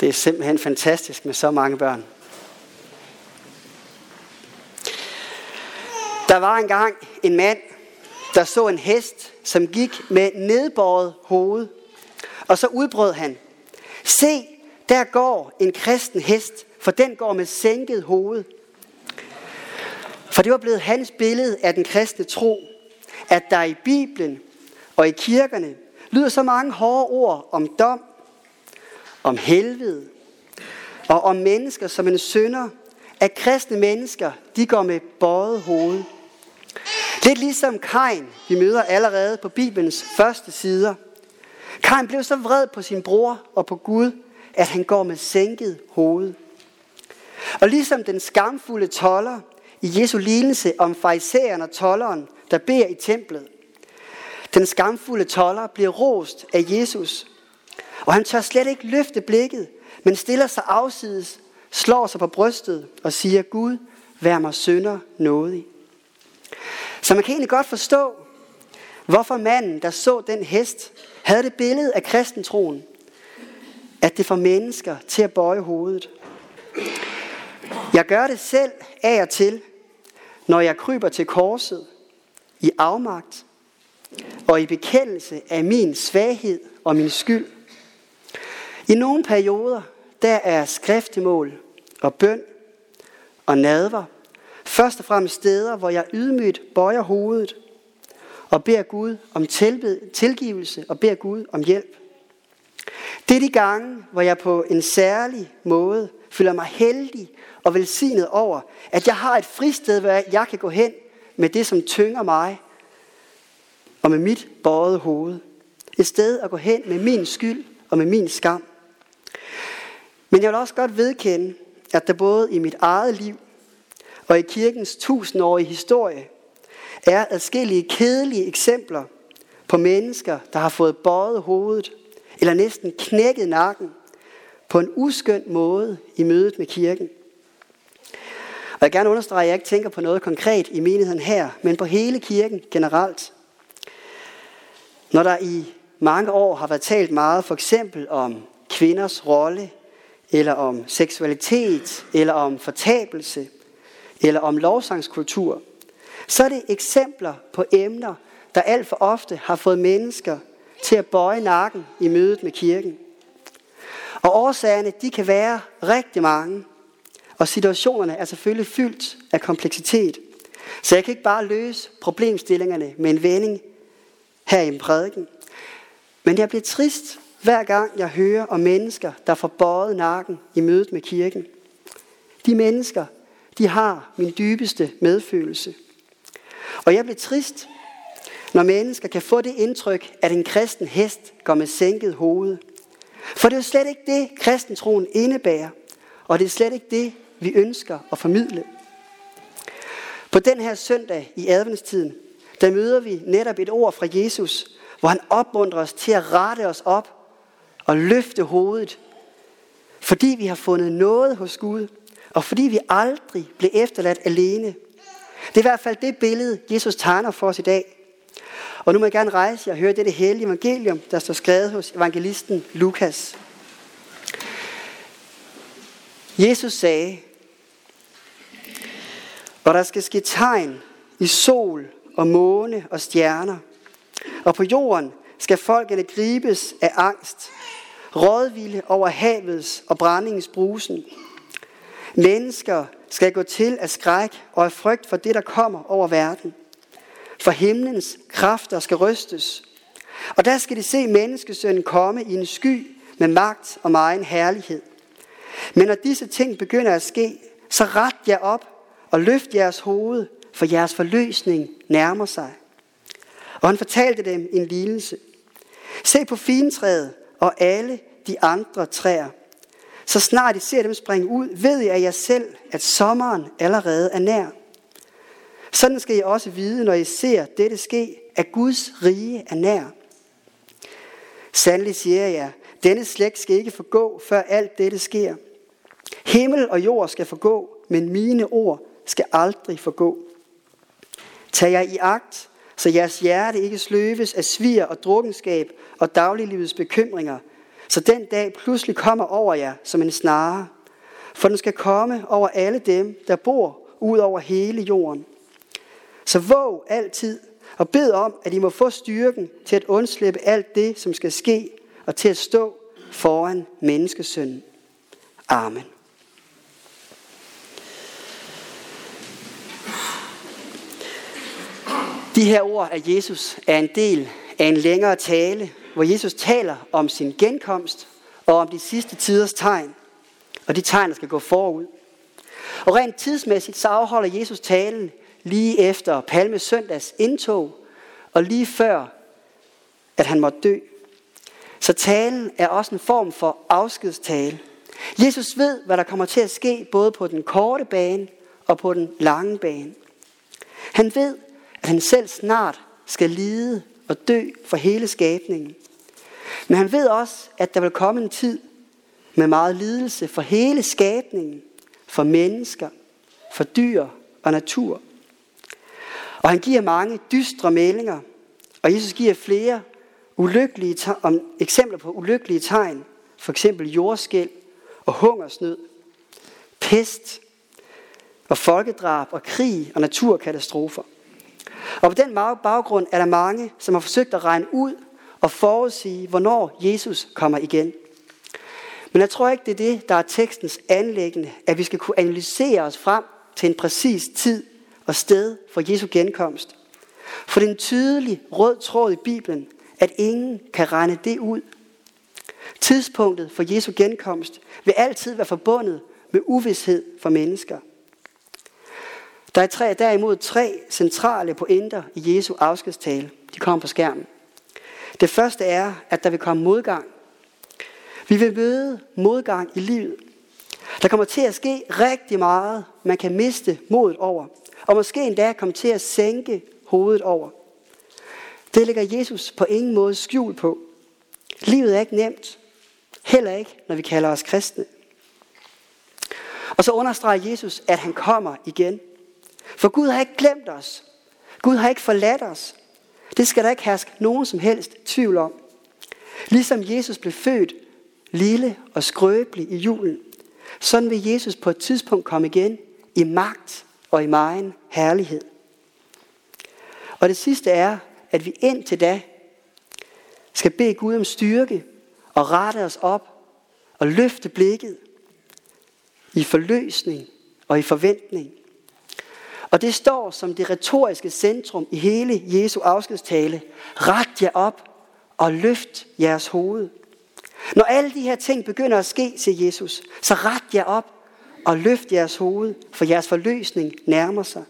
Det er simpelthen fantastisk med så mange børn. Der var engang en mand, der så en hest, som gik med nedbøjet hoved. Og så udbrød han, se, der går en kristen hest, for den går med sænket hoved. For det var blevet hans billede af den kristne tro, at der i Bibelen og i kirkerne lyder så mange hårde ord om dom, om helvede og om mennesker som en synder, at kristne mennesker, de går med bøjet hoved. Lidt ligesom Kain, vi møder allerede på Bibelens første sider. Kain blev så vred på sin bror og på Gud, at han går med sænket hoved. Og ligesom den skamfulde toller i Jesu lignelse om farisæeren og tolleren, der beder i templet. Den skamfulde toller bliver rost af Jesus, og han tør slet ikke løfte blikket, men stiller sig afsides, slår sig på brystet og siger, Gud, vær mig sønder nådig. Så man kan egentlig godt forstå, hvorfor manden, der så den hest, havde det billede af kristentroen, at det får mennesker til at bøje hovedet. Jeg gør det selv af og til, når jeg kryber til korset i afmagt og i bekendelse af min svaghed og min skyld. I nogle perioder, der er skriftemål og bøn og nadver først og fremmest steder, hvor jeg ydmygt bøjer hovedet og beder Gud om tilgivelse og beder Gud om hjælp. Det er de gange, hvor jeg på en særlig måde føler mig heldig og velsignet over, at jeg har et fristed, hvor jeg kan gå hen med det, som tynger mig, og med mit bøjet hoved. Et sted at gå hen med min skyld og med min skam. Men jeg vil også godt vedkende, at der både i mit eget liv og i kirkens tusindårige historie er adskillige kedelige eksempler på mennesker, der har fået bøjet hovedet eller næsten knækket nakken på en uskøn måde i mødet med kirken. Og jeg vil gerne understrege, at jeg ikke tænker på noget konkret i menigheden her, men på hele kirken generelt. Når der i mange år har været talt meget for eksempel om kvinders rolle, eller om seksualitet, eller om fortabelse, eller om lovsangskultur, så er det eksempler på emner, der alt for ofte har fået mennesker til at bøje nakken i mødet med kirken. Og årsagerne, de kan være rigtig mange, og situationerne er selvfølgelig fyldt af kompleksitet. Så jeg kan ikke bare løse problemstillingerne med en vending her i en prædiken. Men jeg bliver trist, hver gang jeg hører om mennesker, der får bøjet nakken i mødet med kirken. De mennesker, de har min dybeste medfølelse. Og jeg bliver trist, når mennesker kan få det indtryk, at en kristen hest går med sænket hoved. For det er jo slet ikke det, kristentroen indebærer, og det er slet ikke det, vi ønsker at formidle. På den her søndag i adventstiden, der møder vi netop et ord fra Jesus, hvor han opmuntrer os til at rette os op og løfte hovedet, fordi vi har fundet noget hos Gud, og fordi vi aldrig blev efterladt alene. Det er i hvert fald det billede, Jesus tegner for os i dag. Og nu må jeg gerne rejse og høre det hellige evangelium, der står skrevet hos evangelisten Lukas. Jesus sagde, og der skal ske tegn i sol og måne og stjerner, og på jorden skal folket gribes af angst, rådvilde over havets og brændingens brusen. Mennesker skal gå til af skræk og af frygt for det, der kommer over verden. For himlens kræfter skal rystes. Og der skal de se menneskesønnen komme i en sky med magt og megen herlighed. Men når disse ting begynder at ske, så ret jer op og løft jeres hoved, for jeres forløsning nærmer sig. Og han fortalte dem en lignelse. Se på fintræet og alle de andre træer. Så snart I ser dem springe ud, ved I af jer selv, at sommeren allerede er nær. Sådan skal I også vide, når I ser dette ske, at Guds rige er nær. Sandelig siger jeg, denne slægt skal ikke forgå, før alt dette sker. Himmel og jord skal forgå, men mine ord skal aldrig forgå. Tag jer i agt, så jeres hjerte ikke sløves af svir og drukkenskab og dagliglivets bekymringer, Så den dag pludselig kommer over jer som en snare, for den skal komme over alle dem, der bor ud over hele jorden. Så våg altid og bed om, at I må få styrken til at undslippe alt det, som skal ske, og til at stå foran menneskesønnen. Amen. De her ord af Jesus er en del af en længere tale, hvor Jesus taler om sin genkomst og om de sidste tiders tegn, og de tegn, der skal gå forud. Og rent tidsmæssigt så afholder Jesus talen lige efter Palme søndags indtog, og lige før, at han måtte dø. Så talen er også en form for afskedstale. Jesus ved, hvad der kommer til at ske både på den korte bane og på den lange bane. Han ved, at han selv snart skal lide og dø for hele skabningen. Men han ved også, at der vil komme en tid med meget lidelse for hele skabningen, for mennesker, for dyr og natur. Og han giver mange dystre meldinger, og Jesus giver flere ulykkelige om eksempler på ulykkelige tegn, for eksempel jordskæl og hungersnød, pest og folkedrab og krig og naturkatastrofer. Og på den baggrund er der mange, som har forsøgt at regne ud og forudsige, hvornår Jesus kommer igen. Men jeg tror ikke, det er det, der er tekstens anlæggende, at vi skal kunne analysere os frem til en præcis tid og sted for Jesu genkomst. For det er en tydelig rød tråd i Bibelen, at ingen kan regne det ud. Tidspunktet for Jesu genkomst vil altid være forbundet med uvidshed for mennesker. Der er tre, derimod tre centrale pointer i Jesu afskedstale. De kommer på skærmen. Det første er, at der vil komme modgang. Vi vil møde modgang i livet. Der kommer til at ske rigtig meget, man kan miste modet over. Og måske endda komme til at sænke hovedet over. Det lægger Jesus på ingen måde skjul på. Livet er ikke nemt. Heller ikke, når vi kalder os kristne. Og så understreger Jesus, at han kommer igen. For Gud har ikke glemt os. Gud har ikke forladt os. Det skal der ikke herske nogen som helst tvivl om. Ligesom Jesus blev født lille og skrøbelig i julen, sådan vil Jesus på et tidspunkt komme igen i magt og i megen herlighed. Og det sidste er, at vi indtil da skal bede Gud om styrke og rette os op og løfte blikket i forløsning og i forventning. Og det står som det retoriske centrum i hele Jesu afskedstale. Ret jer op og løft jeres hoved. Når alle de her ting begynder at ske, siger Jesus, så ret jer op og løft jeres hoved, for jeres forløsning nærmer sig.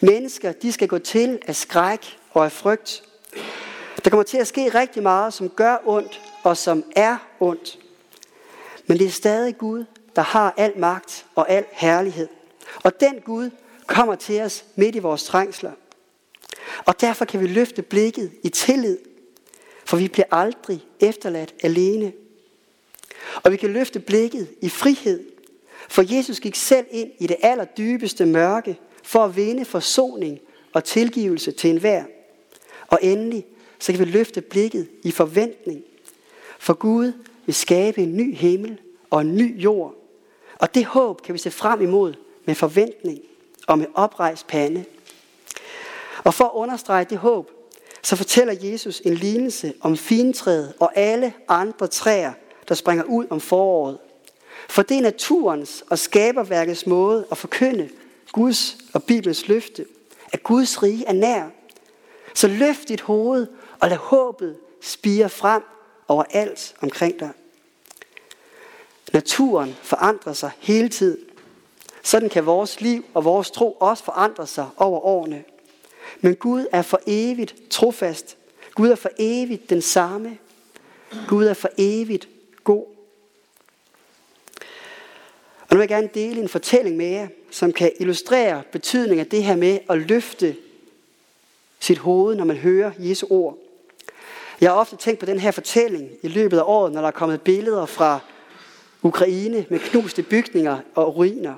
Mennesker, de skal gå til af skræk og af frygt. Der kommer til at ske rigtig meget, som gør ondt og som er ondt. Men det er stadig Gud, der har al magt og al herlighed. Og den Gud kommer til os midt i vores trængsler. Og derfor kan vi løfte blikket i tillid, for vi bliver aldrig efterladt alene. Og vi kan løfte blikket i frihed, for Jesus gik selv ind i det allerdybeste mørke for at vinde forsoning og tilgivelse til enhver. Og endelig, så kan vi løfte blikket i forventning. For Gud vil skabe en ny himmel og en ny jord. Og det håb kan vi se frem imod med forventning og med oprejst pande. Og for at understrege det håb, så fortæller Jesus en lignelse om fintræet og alle andre træer, der springer ud om foråret. For det er naturens og skaberværkets måde at forkynde Guds og Bibelens løfte, at Guds rige er nær. Så løft dit hoved og lad håbet spire frem over alt omkring dig. Naturen forandrer sig hele tiden. Sådan kan vores liv og vores tro også forandre sig over årene. Men Gud er for evigt trofast. Gud er for evigt den samme. Gud er for evigt god. Og nu vil jeg gerne dele en fortælling med jer, som kan illustrere betydningen af det her med at løfte sit hoved, når man hører Jesu ord. Jeg har ofte tænkt på den her fortælling i løbet af året, når der er kommet billeder fra Ukraine med knuste bygninger og ruiner.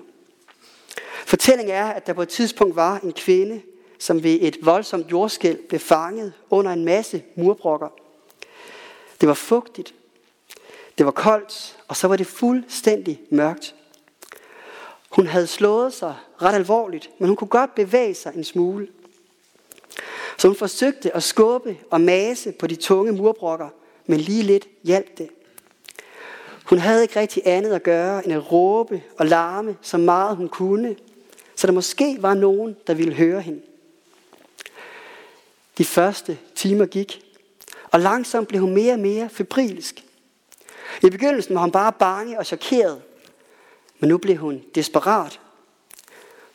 Fortællingen er, at der på et tidspunkt var en kvinde, som ved et voldsomt jordskæld blev fanget under en masse murbrokker. Det var fugtigt, Det var koldt, og så var det fuldstændig mørkt. Hun havde slået sig ret alvorligt, men hun kunne godt bevæge sig en smule. Så hun forsøgte at skubbe og mase på de tunge murbrokker, men lige lidt hjalp det. Hun havde ikke rigtig andet at gøre end at råbe og larme så meget hun kunne, så der måske var nogen, der ville høre hende. De første timer gik, og langsomt blev hun mere og mere febrilsk. I begyndelsen var hun bare bange og chokeret, men nu blev hun desperat.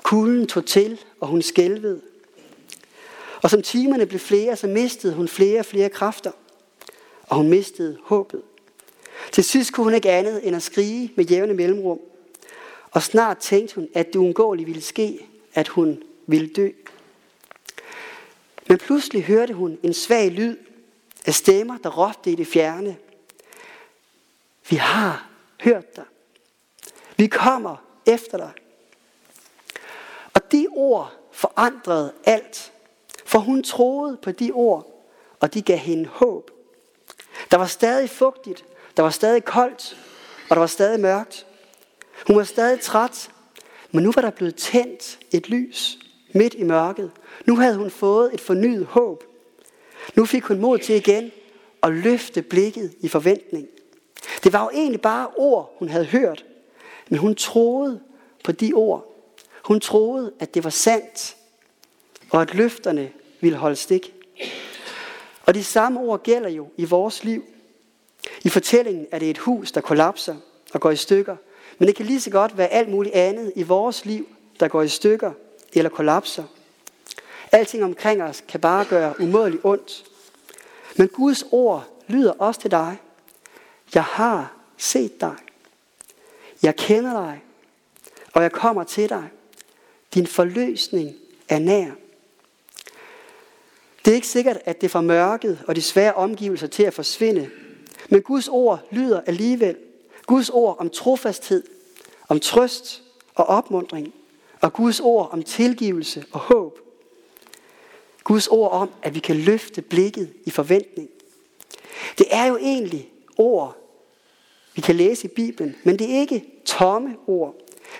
Kulden tog til, og hun skælvede. Og som timerne blev flere, så mistede hun flere og flere kræfter. Og hun mistede håbet. Til sidst kunne hun ikke andet end at skrige med jævne mellemrum. Og snart tænkte hun, at det uundgåeligt ville ske, at hun ville dø. Men pludselig hørte hun en svag lyd af stemmer, der råbte i det fjerne. Vi har hørt dig. Vi kommer efter dig. Og de ord forandrede alt. For hun troede på de ord, og de gav hende håb. Der var stadig fugtigt, der var stadig koldt, og der var stadig mørkt. Hun var stadig træt, men nu var der blevet tændt et lys midt i mørket. Nu havde hun fået et fornyet håb. Nu fik hun mod til igen at løfte blikket i forventning. Det var jo egentlig bare ord, hun havde hørt, men hun troede på de ord. Hun troede, at det var sandt, og at løfterne ville holde stik. Og de samme ord gælder jo i vores liv. I fortællingen er det et hus, der kollapser og går i stykker. Men det kan lige så godt være alt muligt andet i vores liv, der går i stykker eller kollapser. Alting omkring os kan bare gøre umådeligt ondt. Men Guds ord lyder også til dig. Jeg har set dig. Jeg kender dig, og jeg kommer til dig. Din forløsning er nær. Det er ikke sikkert, at det får mørket og de svære omgivelser til at forsvinde. Men Guds ord lyder alligevel. Guds ord om trofasthed, om trøst og opmundring. Og Guds ord om tilgivelse og håb. Guds ord om, at vi kan løfte blikket i forventning. Det er jo egentlig ord, vi kan læse i Bibelen, men det er ikke tomme ord.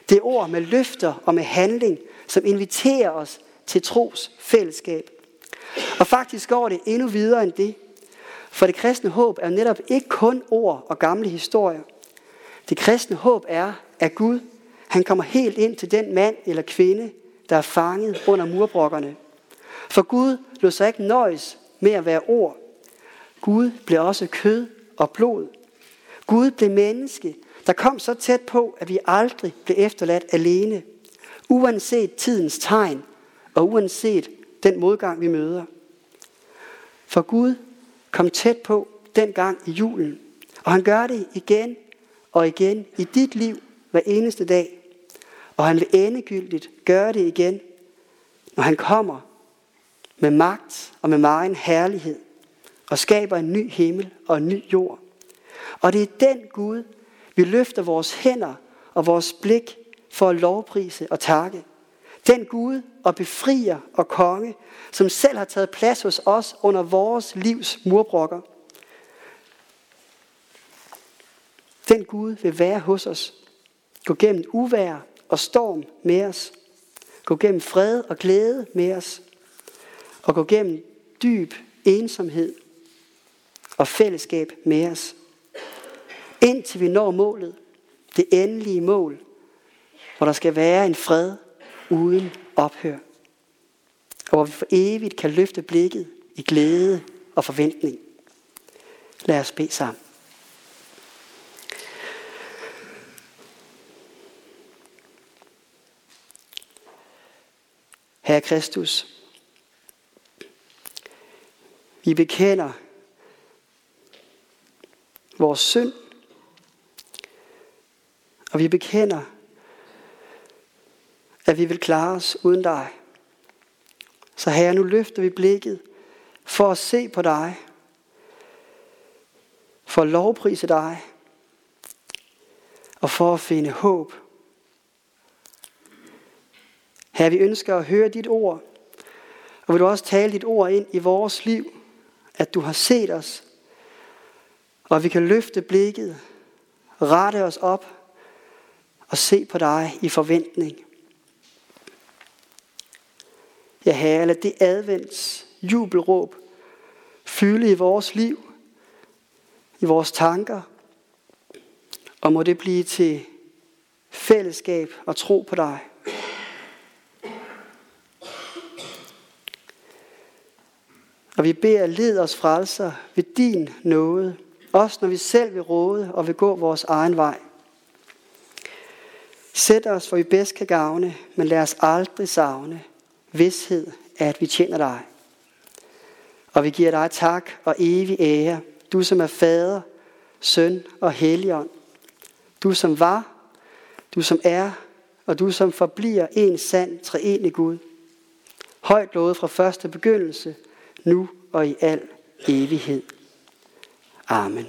Det er ord med løfter og med handling, som inviterer os til tros fællesskab. Og faktisk går det endnu videre end det. For det kristne håb er netop ikke kun ord og gamle historier. Det kristne håb er, at Gud han kommer helt ind til den mand eller kvinde, der er fanget under murbrokkerne. For Gud lå sig ikke nøjes med at være ord. Gud blev også kød og blod. Gud blev menneske, der kom så tæt på, at vi aldrig blev efterladt alene, uanset tidens tegn og uanset den modgang, vi møder. For Gud kom tæt på den gang i julen, og han gør det igen og igen i dit liv hver eneste dag. Og han vil endegyldigt gøre det igen, når han kommer med magt og med meget herlighed og skaber en ny himmel og en ny jord. Og det er den Gud, vi løfter vores hænder og vores blik for at lovprise og takke. Den Gud og befrier og konge, som selv har taget plads hos os under vores livs murbrokker. Den Gud vil være hos os. Gå gennem uvær og storm med os. Gå gennem fred og glæde med os. Og gå gennem dyb ensomhed og fællesskab med os. Indtil vi når målet, det endelige mål, hvor der skal være en fred uden ophør. Og hvor vi for evigt kan løfte blikket i glæde og forventning. Lad os bede sammen. Herre Kristus, vi bekender vores synd, og vi bekender, at vi vil klare os uden dig. Så herre, nu løfter vi blikket for at se på dig, for at lovprise dig, og for at finde håb. Herre, vi ønsker at høre dit ord, og vil du også tale dit ord ind i vores liv, at du har set os, og vi kan løfte blikket rette os op og se på dig i forventning. Ja, Herre, lad det advents jubelråb fylde i vores liv, i vores tanker, og må det blive til fællesskab og tro på dig. Og vi beder, led os frelser ved din nåde, også når vi selv vil råde og vil gå vores egen vej. Sæt os, hvor vi bedst kan gavne, men lad os aldrig savne vidshed af, at vi tjener dig. Og vi giver dig tak og evig ære, du som er fader, søn og helligånd. Du som var, du som er, og du som forbliver en sand treenig Gud. Højt lovet fra første begyndelse, nu og i al evighed. Amen.